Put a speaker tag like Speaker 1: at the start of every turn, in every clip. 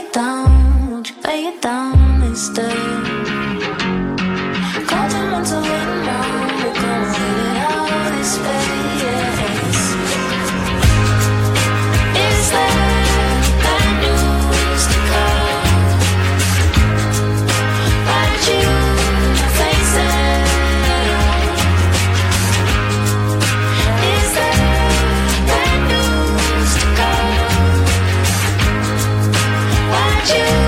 Speaker 1: it down, won't you lay it down instead? you.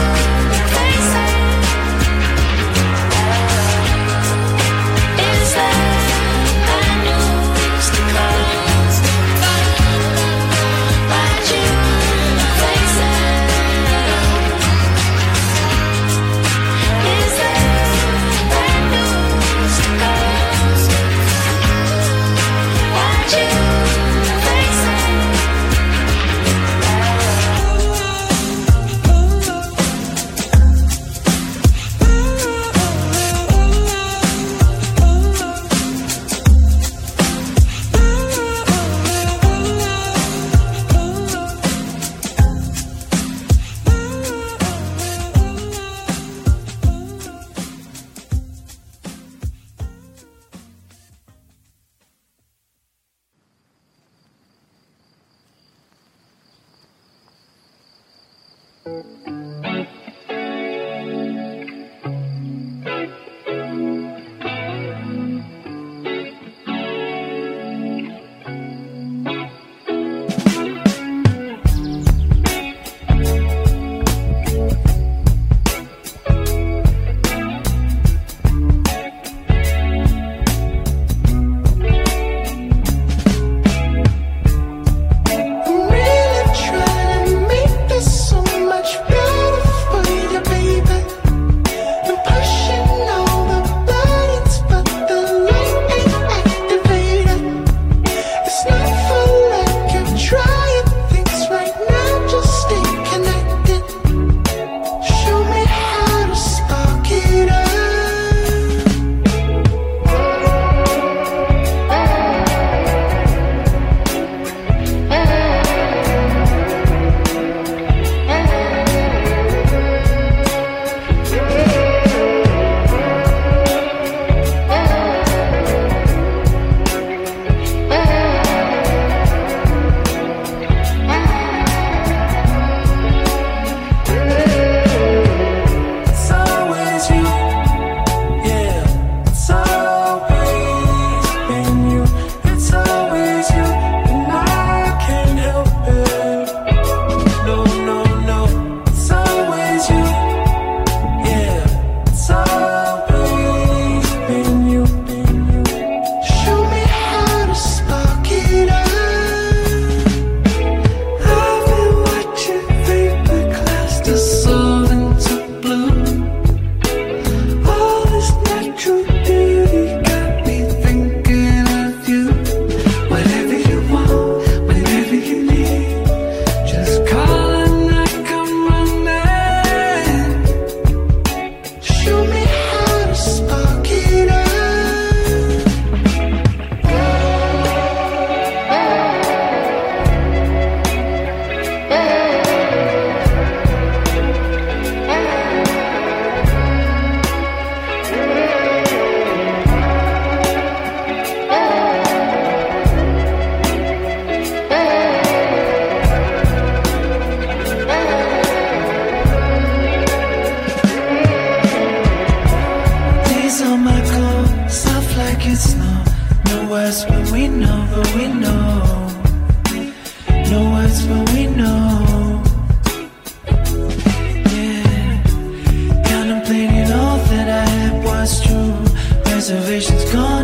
Speaker 2: Reservations gone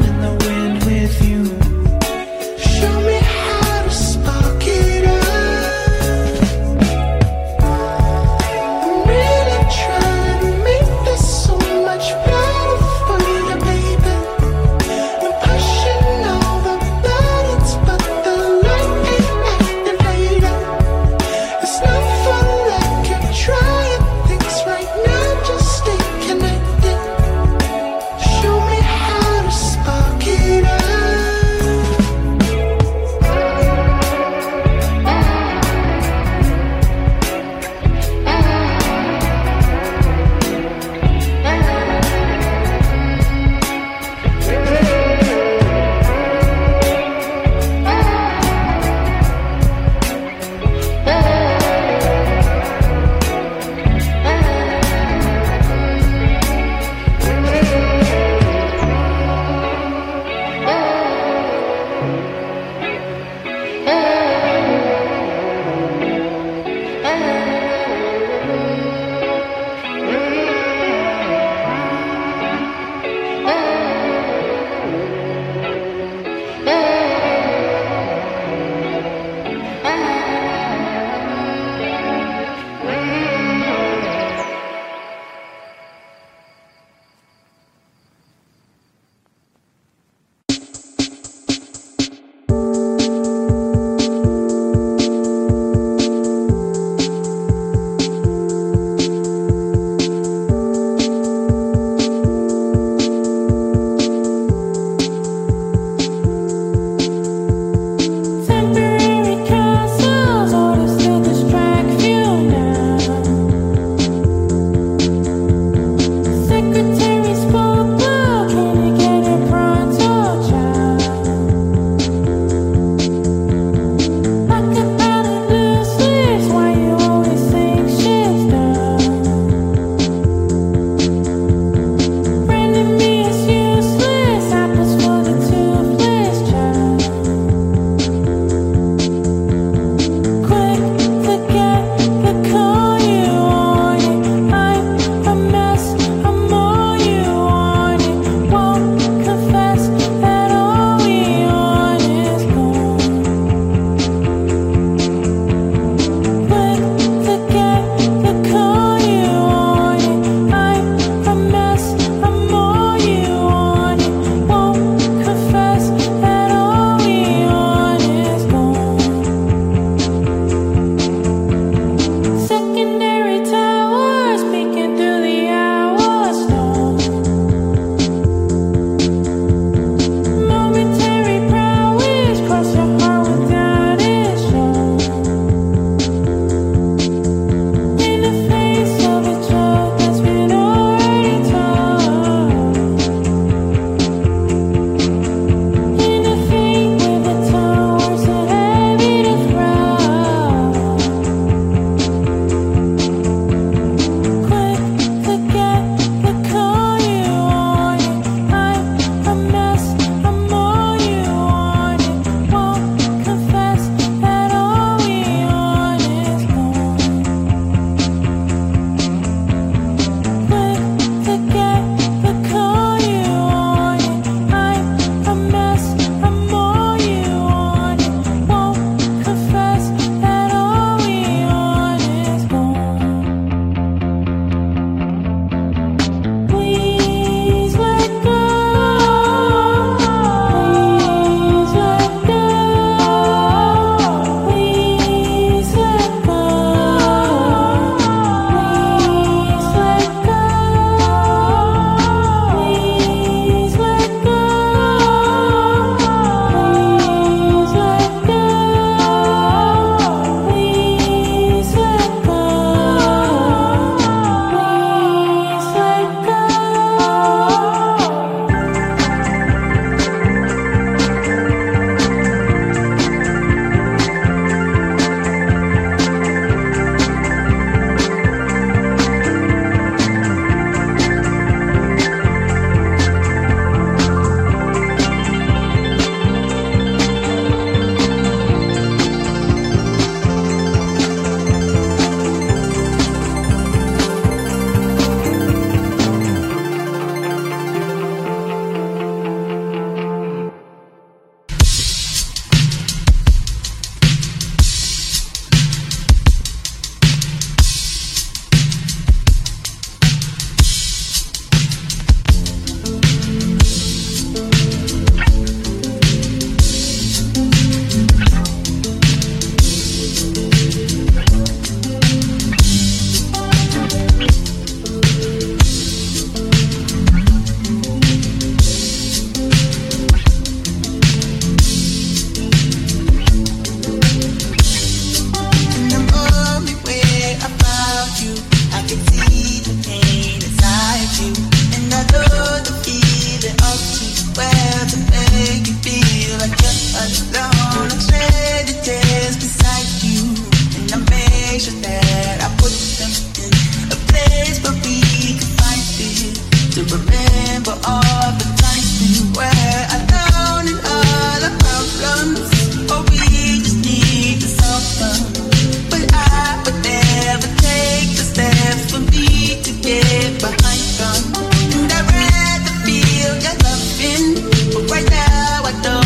Speaker 3: doctor.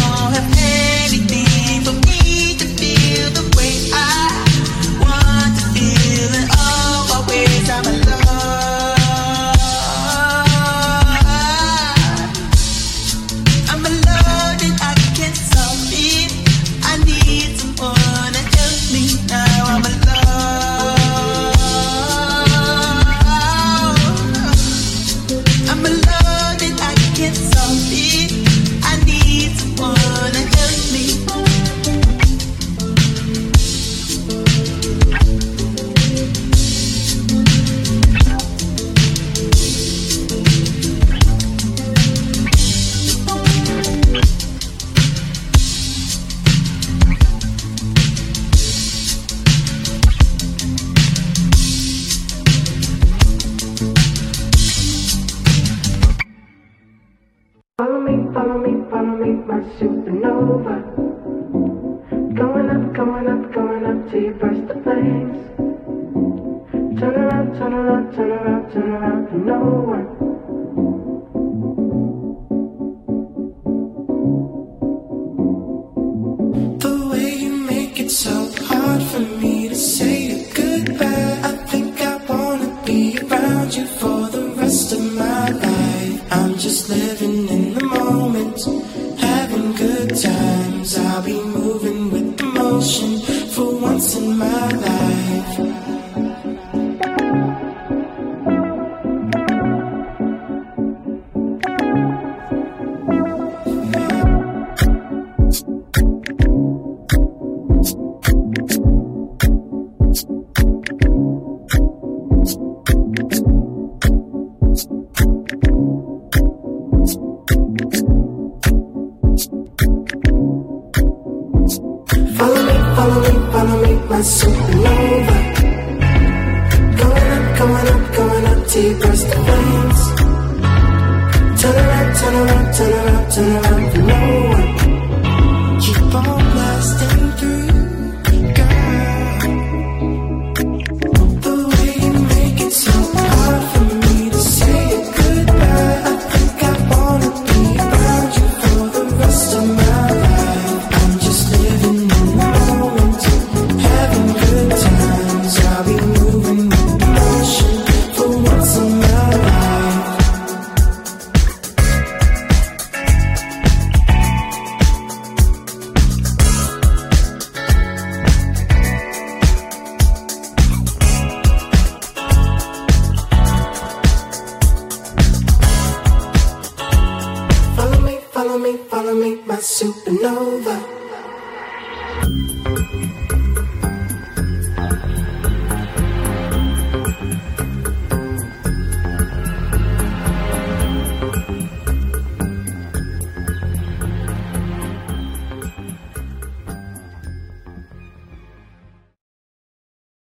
Speaker 4: follow me, follow me, my supernova. Going up, going up, going up till you burst the flames. Turn around, turn around, turn around, turn around for no. The way you make it so hard for me to say goodbye. I think I wanna be around you for the rest of my life. I'm just living was so long. supernova.